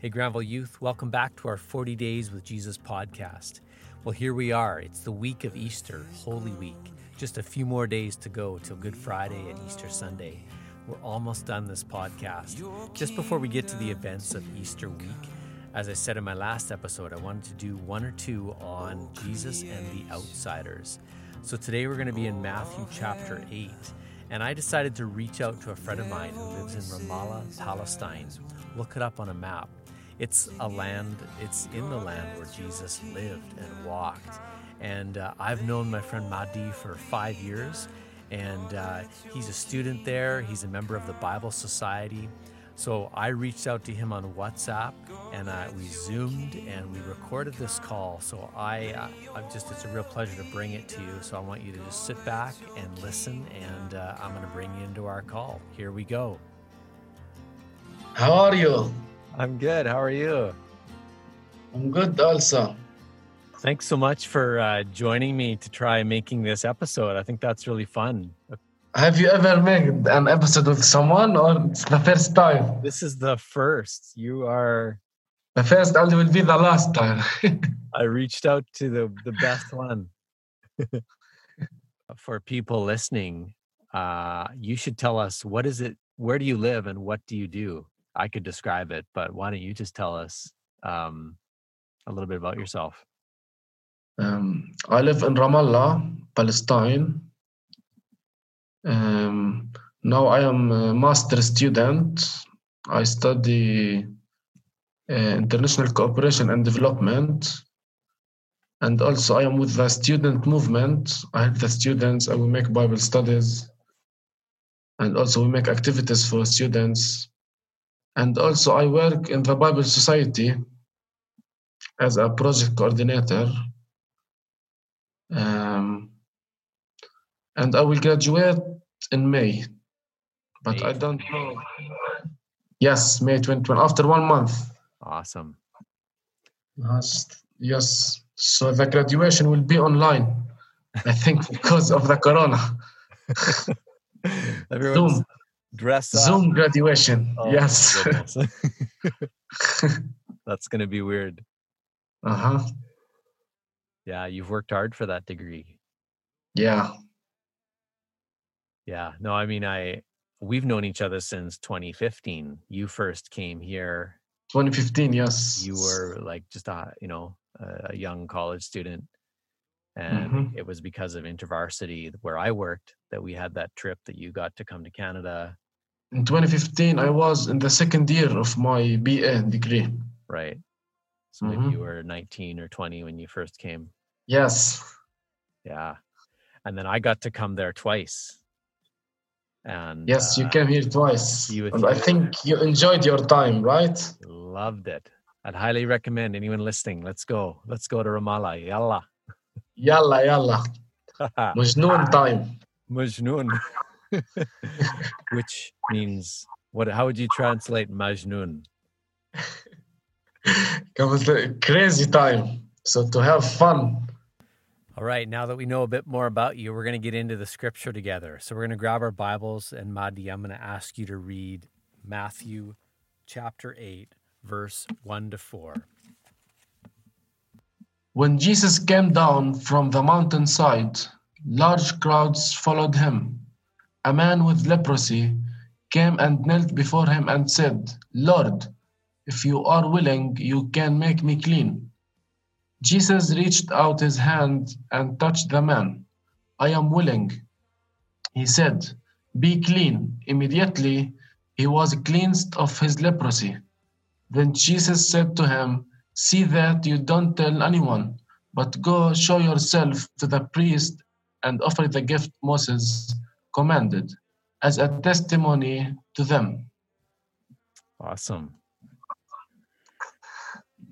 Hey, Granville Youth, welcome back to our 40 Days with Jesus podcast. Well, here we are. It's the week of Easter, Holy Week. Just a few more days to go till Good Friday and Easter Sunday. We're almost done this podcast. Just before we get to the events of Easter week, as I said in my last episode, I wanted to do one or two on Jesus and the outsiders. So today we're going to be in Matthew chapter 8. And I decided to reach out to a friend of mine who lives in Ramallah, Palestine. Look it up on a map. It's a land, it's in the land where Jesus lived and walked. And uh, I've known my friend Mahdi for five years, and uh, he's a student there. He's a member of the Bible Society. So I reached out to him on WhatsApp, and uh, we zoomed and we recorded this call. So I, uh, I'm just, it's a real pleasure to bring it to you. So I want you to just sit back and listen, and uh, I'm going to bring you into our call. Here we go. How are you? I'm good. How are you? I'm good also. Thanks so much for uh, joining me to try making this episode. I think that's really fun. Have you ever made an episode with someone or it's the first time? This is the first. You are. The first and will be the last time. I reached out to the, the best one. for people listening, uh, you should tell us what is it, where do you live, and what do you do? I could describe it, but why don't you just tell us um, a little bit about yourself? Um, I live in Ramallah, Palestine. Um, now I am a master student. I study uh, international cooperation and development. And also, I am with the student movement. I help the students. I will make Bible studies. And also, we make activities for students and also, I work in the Bible Society as a project coordinator. Um, and I will graduate in May, but May. I don't know. Yes, May 2020, after one month. Awesome. Yes, yes. So the graduation will be online, I think, because of the corona. Zoom dress up. Zoom graduation. Oh, yes. That's going to be weird. Uh huh. Yeah, you've worked hard for that degree. Yeah. Yeah. No, I mean, I we've known each other since 2015. You first came here. 2015, yes. You were like just a you know a young college student, and mm-hmm. it was because of InterVarsity where I worked that we had that trip that you got to come to Canada. In 2015, I was in the second year of my BA degree. Right. So mm-hmm. maybe you were 19 or 20 when you first came. Yes. Yeah. And then I got to come there twice. And yes, uh, you came here twice. You and I think you enjoyed your time, right? Loved it. I'd highly recommend anyone listening. Let's go. Let's go to Ramallah. Yalla. Yalla, yalla. Majnoon time. Majnoon. which means what? How would you translate Majnun? it was a crazy time. So to have fun. All right, now that we know a bit more about you, we're going to get into the scripture together. So we're going to grab our Bibles, and Mahdi, I'm going to ask you to read Matthew chapter 8, verse 1 to 4. When Jesus came down from the mountainside, large crowds followed him a man with leprosy came and knelt before him and said, Lord, if you are willing, you can make me clean. Jesus reached out his hand and touched the man. I am willing. He said, Be clean. Immediately he was cleansed of his leprosy. Then Jesus said to him, See that you don't tell anyone, but go show yourself to the priest and offer the gift Moses commanded as a testimony to them. Awesome.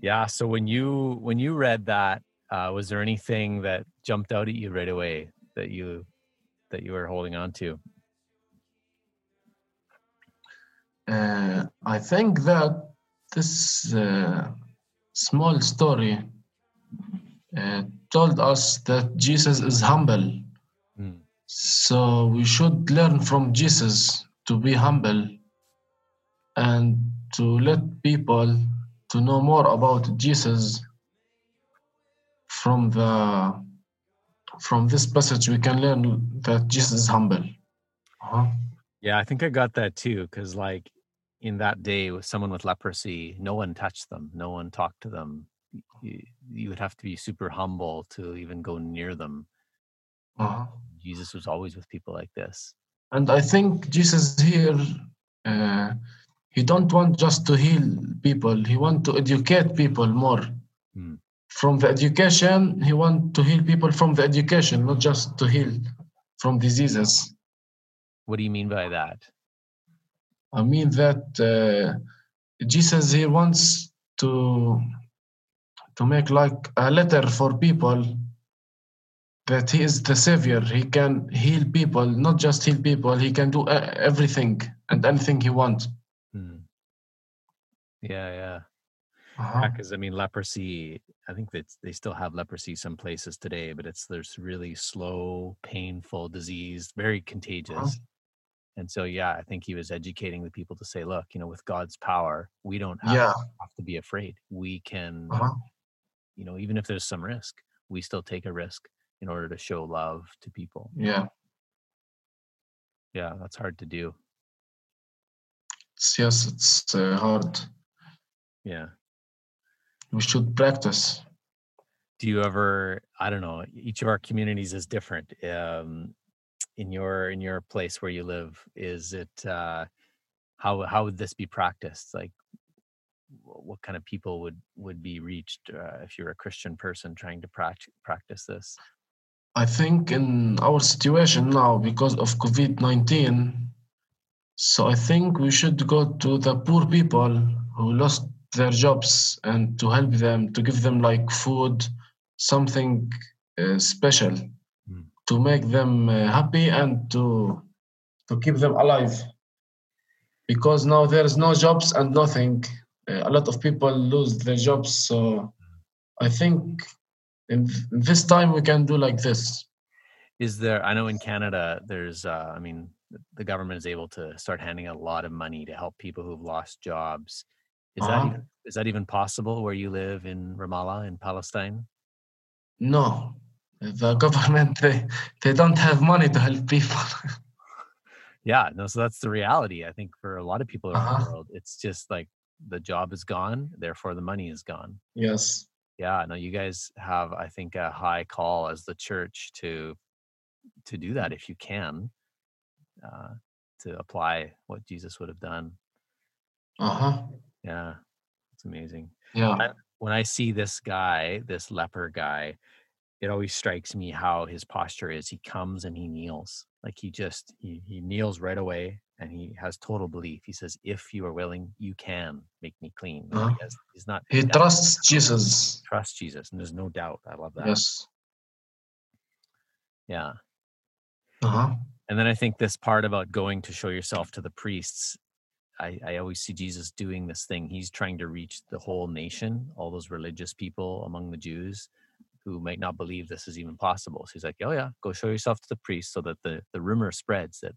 Yeah. So when you when you read that, uh, was there anything that jumped out at you right away that you that you were holding on to? Uh, I think that this uh, small story uh, told us that Jesus is humble so we should learn from Jesus to be humble and to let people to know more about Jesus from the from this passage we can learn that Jesus is humble. Uh-huh. Yeah, I think I got that too. Because like in that day, with someone with leprosy, no one touched them, no one talked to them. You, you would have to be super humble to even go near them. Uh-huh. Jesus was always with people like this. And I think Jesus here, uh, he don't want just to heal people. He want to educate people more. Hmm. From the education, he want to heal people from the education, not just to heal from diseases. What do you mean by that? I mean that uh, Jesus he wants to to make like a letter for people that he is the savior. He can heal people, not just heal people. He can do uh, everything and anything he wants. Hmm. Yeah, yeah. Uh-huh. Because I mean, leprosy. I think that they still have leprosy some places today, but it's there's really slow, painful disease, very contagious. And so, yeah, I think he was educating the people to say, look, you know, with God's power, we don't have, Yeah. to be afraid. We can, Uh-huh. you know, even if there's some risk, we still take a risk in order to show love to people. Yeah. Yeah, that's hard to do. It's, yes, it's uh, hard. Yeah. We should practice. do you ever i don't know each of our communities is different um in your in your place where you live is it uh how how would this be practiced like what kind of people would would be reached uh, if you're a christian person trying to prac- practice this I think in our situation now, because of COVID 19, so I think we should go to the poor people who lost their jobs and to help them, to give them like food, something uh, special. To make them uh, happy and to to keep them alive. Because now there is no jobs and nothing. Uh, a lot of people lose their jobs, so I think in th- this time we can do like this. is there i know in canada there's uh i mean the government is able to start handing a lot of money to help people who've lost jobs is that Uh-huh. even, is that even possible where you live in ramallah in palestine No, the government they, they don't have money to help people. Yeah, no, so that's the reality. I think for a lot of people around Uh-huh. the world, it's just like the job is gone, therefore the money is gone. yes. Yeah, no, you guys have, I think, a high call as the church to to do that if you can, uh, to apply what Jesus would have done. Uh huh. Yeah, it's amazing. Yeah. When I see this guy, this leper guy, it always strikes me how his posture is. He comes and he kneels, like he just he he kneels right away, and he has total belief. He says, "If you are willing, you can make me clean." Uh-huh. he has- he's not He trusts Jesus. trust Jesus, and there's no doubt. I love that. Yes. Yeah. Uh huh. And then I think this part about going to show yourself to the priests, I, I always see Jesus doing this thing. He's trying to reach the whole nation, all those religious people among the Jews who might not believe this is even possible. So he's like, Oh yeah, go show yourself to the priest so that the, the rumor spreads that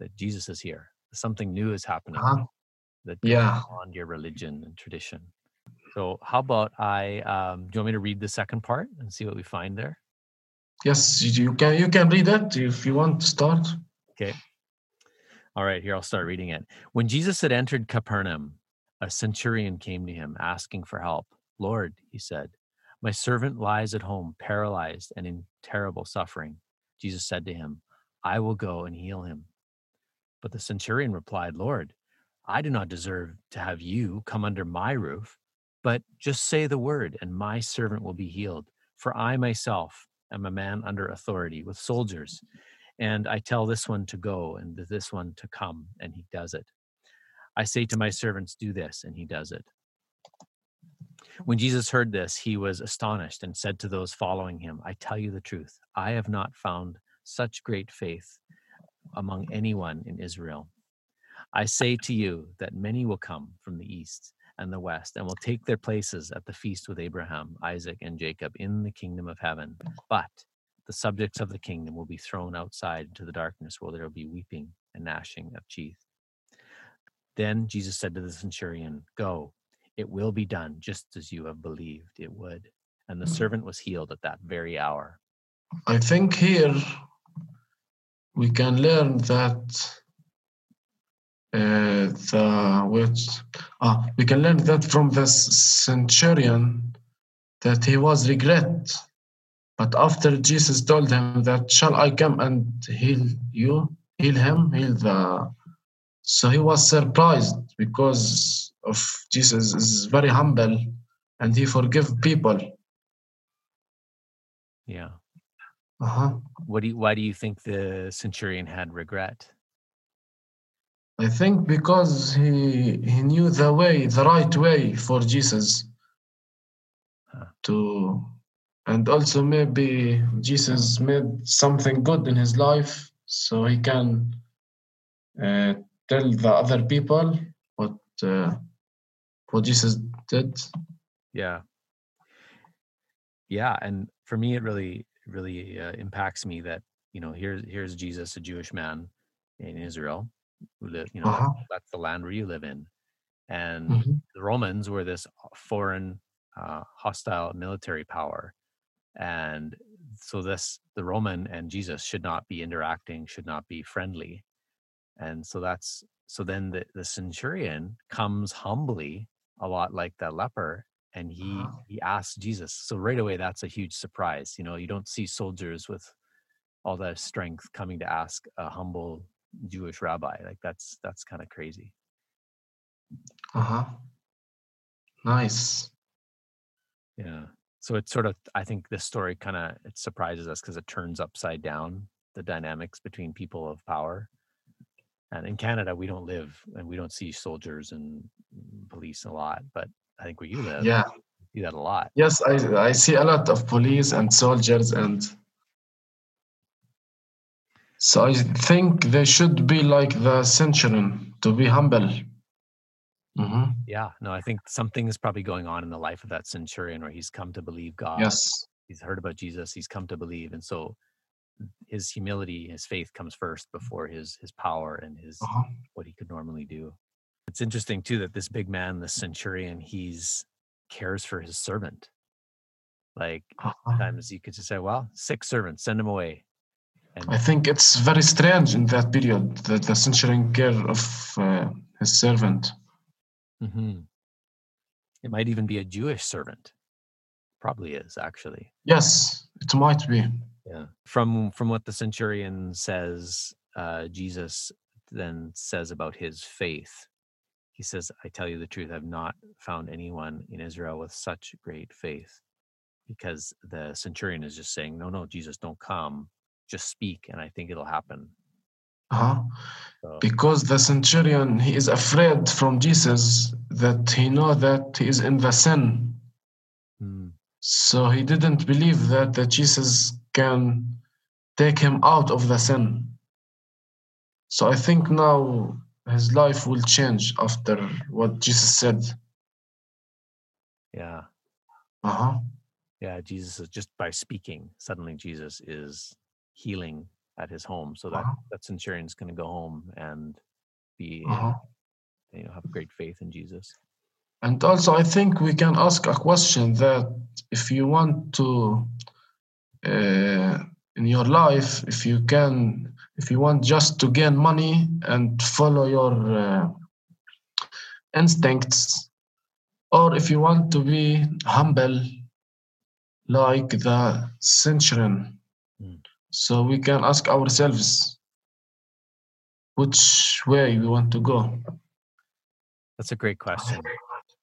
that Jesus is here. Something new is happening Uh-huh. that Yeah. beyond your religion and tradition. So how about I um do you want me to read the second part and see what we find there? Yes. You you can you can read that if you want to start. Okay. All right, here I'll start reading it. When Jesus had entered Capernaum, a centurion came to him asking for help. Lord, he said, my servant lies at home, paralyzed and in terrible suffering. Jesus said to him, I will go and heal him. But the centurion replied, Lord, I do not deserve to have you come under my roof, but just say the word, and my servant will be healed. For I myself am a man under authority with soldiers and I tell this one to go and this one to come, and he does it. I say to my servants, Do this, and he does it. When Jesus heard this, he was astonished and said to those following him, I tell you the truth, I have not found such great faith among anyone in Israel. I say to you that many will come from the east and the west and will take their places at the feast with Abraham, Isaac, and Jacob in the kingdom of heaven. But the subjects of the kingdom will be thrown outside into the darkness where there will be weeping and gnashing of teeth. Then Jesus said to the centurion, Go, It will be done just as you have believed it would. And the Mm. servant was healed at that very hour. I think here we can learn that uh, the which ah, we can learn that from the centurion that he was regret, but after Jesus told him that shall I come and heal you, heal him, heal the so he was surprised because of Jesus is very humble and he forgive people. Yeah. Uh-huh. What do you, why do you think the centurion had regret? I think because he he knew the way, the right way for Jesus Huh. to, and also maybe Jesus made something good in his life, so he can uh, tell the other people what uh, what Jesus did. Yeah. Yeah, and for me, it really, really uh, impacts me that you know here's here's Jesus, a Jewish man in Israel, who live, you know, that's- Uh-huh. that's the land where you live in, and Mhm. the Romans were this foreign, uh, hostile military power, and so this the Roman and Jesus should not be interacting, should not be friendly, and so that's so then the the centurion comes humbly, a lot like that leper, and he Uh-huh. he asks Jesus. So right away, that's a huge surprise. You know, you don't see soldiers with all that strength coming to ask a humble Jewish rabbi. Like that's that's kind of crazy. Uh-huh. Nice. Yeah. So it's sort of I think this story kind of it surprises us because it turns upside down the dynamics between people of power. And in Canada, we don't live and we don't see soldiers and police a lot, but I think where you live, Yeah. you see that a lot. Yes, I I see a lot of police and soldiers and so I think they should be like the centurion to be humble. hmm Yeah, no, I think something is probably going on in the life of that centurion where he's come to believe God. Yes. He's heard about Jesus, he's come to believe. And so his humility, his faith comes first before his his power and his Uh-huh. what he could normally do. It's interesting too that this big man, the centurion, he's cares for his servant. Like Uh-huh. sometimes you could just say, Well, sick servant, send him away. And I think it's very strange in that period that the centurion care of uh, his servant. Mhm. it might even be a Jewish servant. Probably is actually. Yes, it might be. Yeah. From from what the centurion says, uh, Jesus then says about his faith. He says, "I tell you the truth. I've not found anyone in Israel with such great faith." Because the centurion is just saying, "No, no, Jesus, don't come. Just speak, and I think it'll happen." Uh-huh. So, Because the centurion he is afraid from Jesus that he know that he is in the sin. mm, So he didn't believe that, that Jesus can take him out of the sin. So I think now his life will change after what Jesus said. yeah, Uh-huh. yeah. Jesus is just by speaking. Suddenly, Jesus is healing at his home. So that Uh-huh. that centurion's going to go home and be Uh-huh. you know have great faith in Jesus. And also, I think we can ask a question that if you want to, uh, in your life, if you can, if you want just to gain money and follow your uh, instincts, or if you want to be humble, like the centurion. Mm. So we can ask ourselves which way we want to go. That's a great question.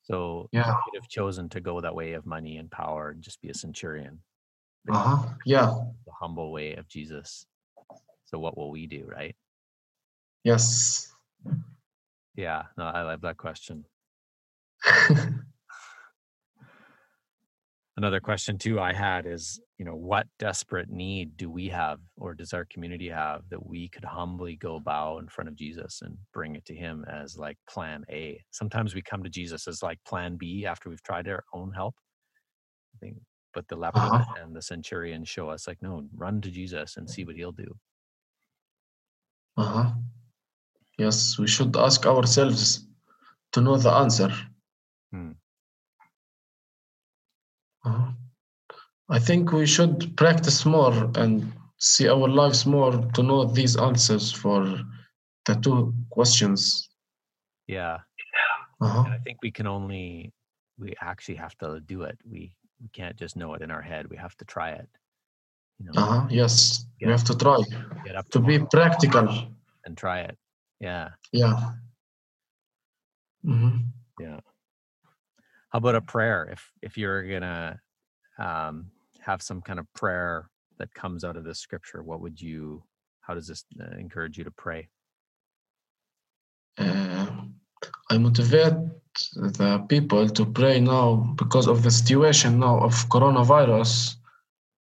So Yeah. you'd have chosen to go that way of money and power and just be a centurion, Uh huh. Yeah. the humble way of Jesus. So what will we do, right? Yes. Yeah, no, I love that question. Another question too I had is, you know, what desperate need do we have or does our community have that we could humbly go bow in front of Jesus and bring it to him as like plan A? Sometimes we come to Jesus as like plan B after we've tried our own help. I think but the leper Uh-huh. and the centurion show us like, no, run to Jesus and see what he'll do. Uh-huh. Yes, we should ask ourselves to know the answer. Hmm. Uh-huh. I think we should practice more and see our lives more to know these answers for the two questions. Yeah. Uh-huh. I think we can only we actually have to do it. We we can't just know it in our head. We have to try it. You know, Uh-huh. Yes, Yeah. have to try get up to be practical. and try it. Yeah. Yeah. Mhm. How about a prayer? If if you're gonna um, have some kind of prayer that comes out of the scripture, what would you? How does this uh, encourage you to pray? Uh, I motivate the people to pray now because of the situation now of coronavirus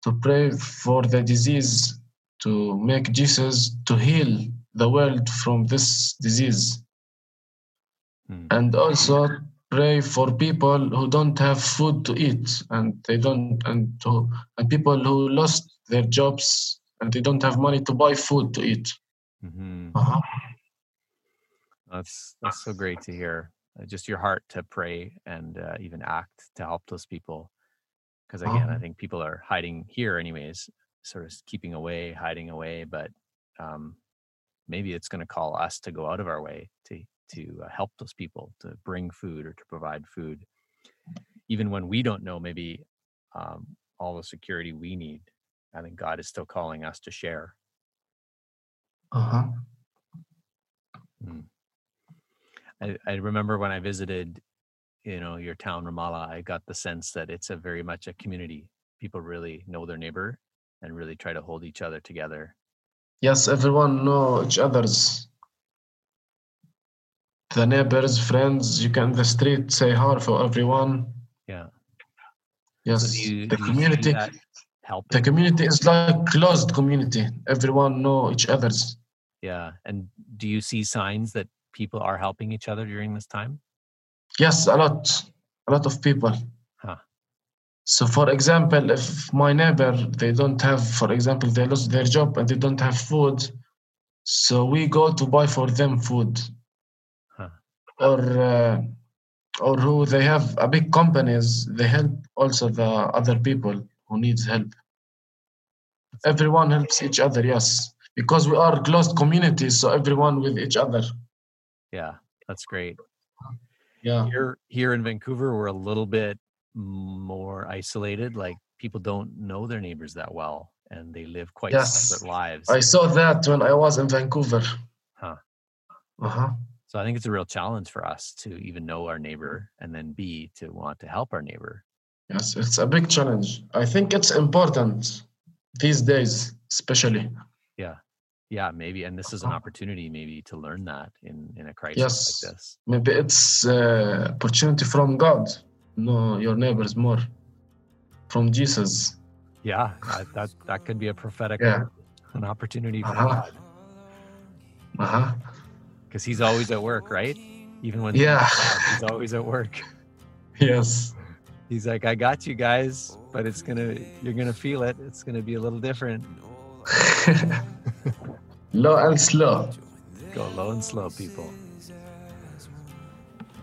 to pray for the disease to make Jesus to heal the world from this disease Hmm. and also pray for people who don't have food to eat and they don't and to, and people who lost their jobs and they don't have money to buy food to eat hmm uh-huh. That's that's so great to hear. Uh, Just your heart to pray and uh, even act to help those people. Because again, I Uh-huh. think people are hiding here, anyways, sort of keeping away, hiding away. But um, maybe it's going to call us to go out of our way to to uh, help those people, to bring food or to provide food, even when we don't know maybe um, all the security we need. I think God is still calling us to share. Uh-huh. I, I remember when I visited, you know, your town, Ramallah, I got the sense that it's a very much a community. People really know their neighbor and really try to hold each other together. Yes, everyone know each other's. The neighbors, friends, you can the street say hi for everyone. Yeah. Yes, So you, the do you see community, the community is like closed community. Everyone know each other's. Yeah. And do you see signs that people are helping each other during this time? Yes, a lot, a lot of people. Huh. So, for example, if my neighbor they don't have, for example, they lost their job and they don't have food, so we go to buy for them food. Huh. Or uh, or who they have a big companies, they help also the other people who needs help. Everyone helps each other, yes, because we are closed communities, so everyone with each other. Yeah. That's great. Yeah. Here, here in Vancouver, we're a little bit more isolated. Like people don't know their neighbors that well and they live quite Yes. separate lives. I saw that when I was in Vancouver. Huh. Uh-huh. So I think it's a real challenge for us to even know our neighbor and then B to want to help our neighbor. Yes, it's a big challenge. I think it's important these days, especially. Yeah, maybe. And this is an Uh-huh. opportunity maybe to learn that in, in a crisis Yes. like this. Maybe it's uh, opportunity from God. Know your neighbors more. From Jesus. Yeah, that, that, that could be a prophetic Yeah. an opportunity for Uh-huh. God Uh-huh. because he's always at work, right? Even when Yeah. he's always at work. Yes. He's like, I got you guys, but it's gonna, you're gonna feel it. It's gonna be a little different. Low and slow. Go low and slow, people.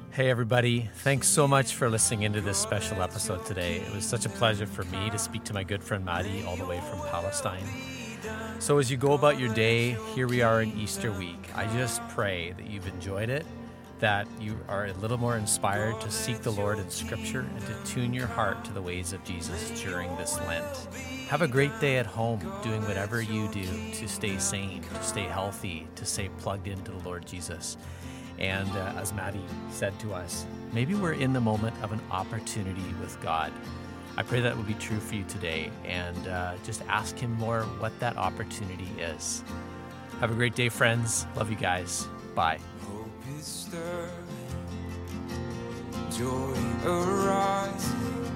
Hey, everybody. Thanks so much for listening into this special episode today. It was such a pleasure for me to speak to my good friend Mahdi all the way from Palestine. So, as you go about your day, here we are in Easter week. I just pray that you've enjoyed it, that you are a little more inspired to seek the Lord in Scripture and to tune your heart to the ways of Jesus during this Lent. Have a great day at home, doing whatever you do to stay sane, to stay healthy, to stay plugged into the Lord Jesus. And uh, as Mahdi said to us, maybe we're in the moment of an opportunity with God. I pray that will be true for you today and uh, just ask Him more what that opportunity is. Have a great day, friends. Love you guys. Bye. Joy arising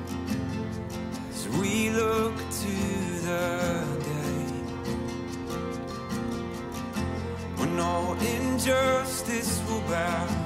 as we look to the day when all injustice will bow